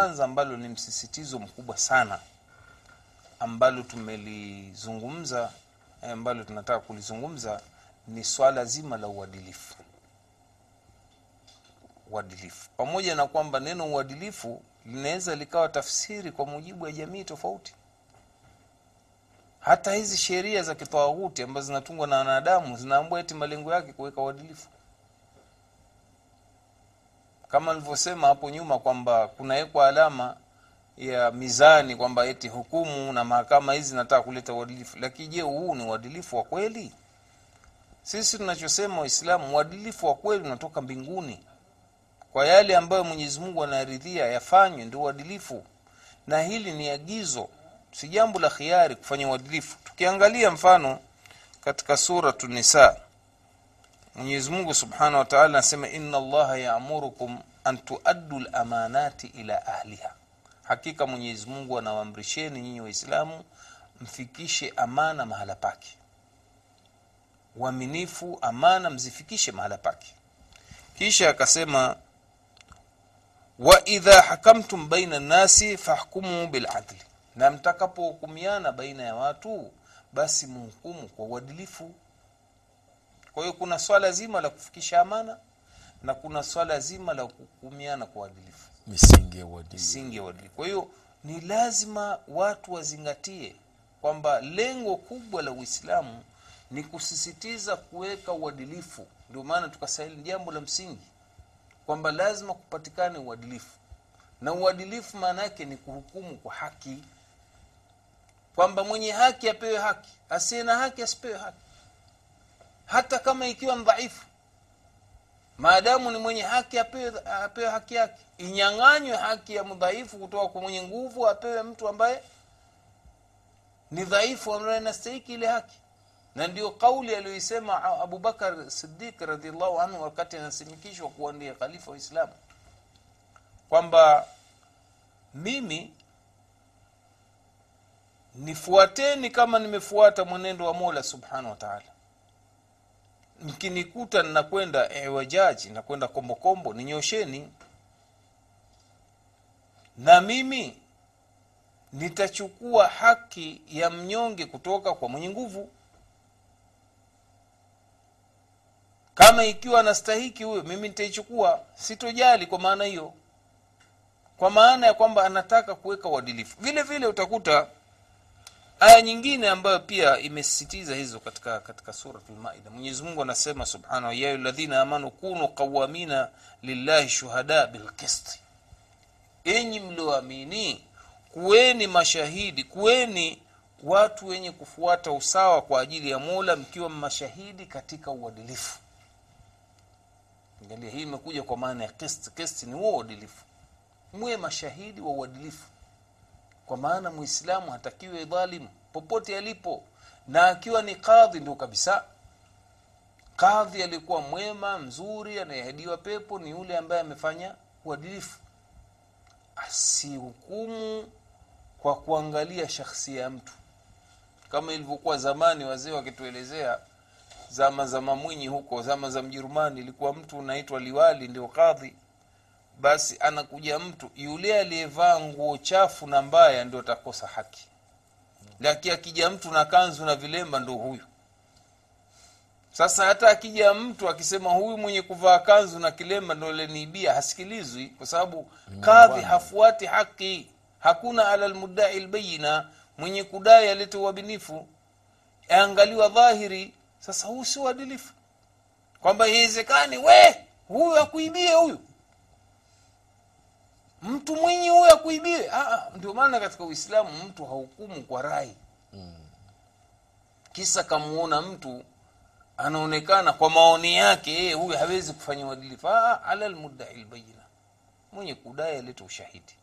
kwanza ambalo ni msisitizo mkubwa sana ambalo tumelizungumza eh, ambalo tunataka kulizungumza ni swala zima la uadilifu. Uadilifu. Pamoja na kwamba neno uadilifu linaweza likawa tafsiri kwa mujibu wa jamii tofauti. Hata hizi sheria za kitawaghuti ambazo zinatungwa na wanadamu zinaambua eti malengo yake kuweka uadilifu kama nilivyosema hapo nyuma kwamba kunawekwa alama ya mizani kwamba eti hukumu na mahakama hizi nataka kuleta uadilifu. Lakini je huu ni uadilifu wa kweli? Sisi tunachosema waislamu uadilifu wa kweli unatoka mbinguni. Kwa yale ambayo mwenyezi mungu anaridhia yafanywe ndio uadilifu. Na hili ni agizo si jambo la khiari kufanya uadilifu. Tukiangalia mfano katika suratu nisa mwenyezi mungu subhanahu wa taala anasema inna allaha yaamurukum an tuaddu lamanati ila ahliha. Hakika mwenyezi mungu anawaamrisheni nyinyi waislamu mfikishe amana mahala pake. Uaminifu amana mzifikishe mahala pake. Kisha akasema waidha hakamtum baina nasi fahkumu biladli. Na mtakapohukumiana baina ya watu basi muhukumu kwa uadilifu kwa hiyo kuna swala zima la kufikisha amana na kuna swala zima la kuhukumiana kwa uadilifu. Misingi ya uadilifu. Misingi ya uadilifu. Kwa hiyo ni lazima watu wazingatie kwamba lengo kubwa la uislamu ni kusisitiza kuweka uadilifu. Ndio maana tukasahili jambo la msingi kwamba lazima kupatikane uadilifu. Na uadilifu maana yake ni kuhukumu kwa haki. Kwamba mwenye haki apewe haki. Asiye na haki asipewe haki hata kama ikiwa mdhaifu maadamu ni mwenye haki apewe, haki yake. Inyang'anywe haki ya mdhaifu kutoka kwa mwenye nguvu apewe mtu ambaye ni dhaifu ambaye anastahiki ile haki. Na ndio kauli aliyoisema abubakar sidiq radiallahu anhu wakati anasimikishwa kuwa ndiye khalifa wa kwamba mimi nifuateni kama nimefuata mwenendo wa mola subhanahu wa mkinikuta ninakwenda ewajaji nakwenda kombokombo ninyosheni. Na mimi nitachukua haki ya mnyonge kutoka kwa mwenye nguvu. Kama ikiwa anastahiki huyo mimi nitaichukua. Sitojali kwa maana hiyo. Kwa maana ya kwamba anataka kuweka uadilifu. Vile vile utakuta aya nyingine ambayo pia imesisitiza hizo katika katika suratul maida mwenyezi anasema subhanahu ya ladhina amanu kunu qawamina lillahi shuhada bilqisti enyi mlioamini kuweni mashahidi kuweni watu wenye kufuata usawa kwa ajili ya mola mkiwa mashahidi katika uadilifu. Angalia hii imekuja kwa maana ya kisti kisti ni huo uadilifu. Mwe mashahidi wa uadilifu kwa maana muislamu hatakiwe dhalimu popote alipo. Na akiwa ni kadhi ndio kabisa. Kadhi alikuwa mwema mzuri anayeahidiwa pepo ni yule ambaye amefanya uadilifu. Asihukumu kwa kuangalia shakhsia ya mtu. Kama ilivyokuwa zamani wazee wakituelezea zama za mamwinyi huko zama za mjerumani ilikuwa mtu unaitwa liwali ndio kadhi basi anakuja mtu yule aliyevaa nguo chafu na mbaya ndio atakosa haki. Lakini akija mtu na kanzu na vilemba ndo huyu. Sasa hata akija mtu akisema huyu mwenye kuvaa kanzu na kilemba ndo leniibia hasikilizwi kwa sababu kadhi hafuati haki. Hakuna ala lmudai lbayina mwenye kudai alete uaminifu. Aangaliwa dhahiri. Sasa huu si uadilifu. Kwamba iwezekani we huyu akuibie huyu mtu mwinyi huyo akuibie. Ndio maana katika uislamu mtu hahukumu kwa rai. Mm. kisa kamuona mtu anaonekana kwa maoni yake yeye huyu hawezi kufanya uadilifu. Ala lmudai lbayina mwenye kudai alete ushahidi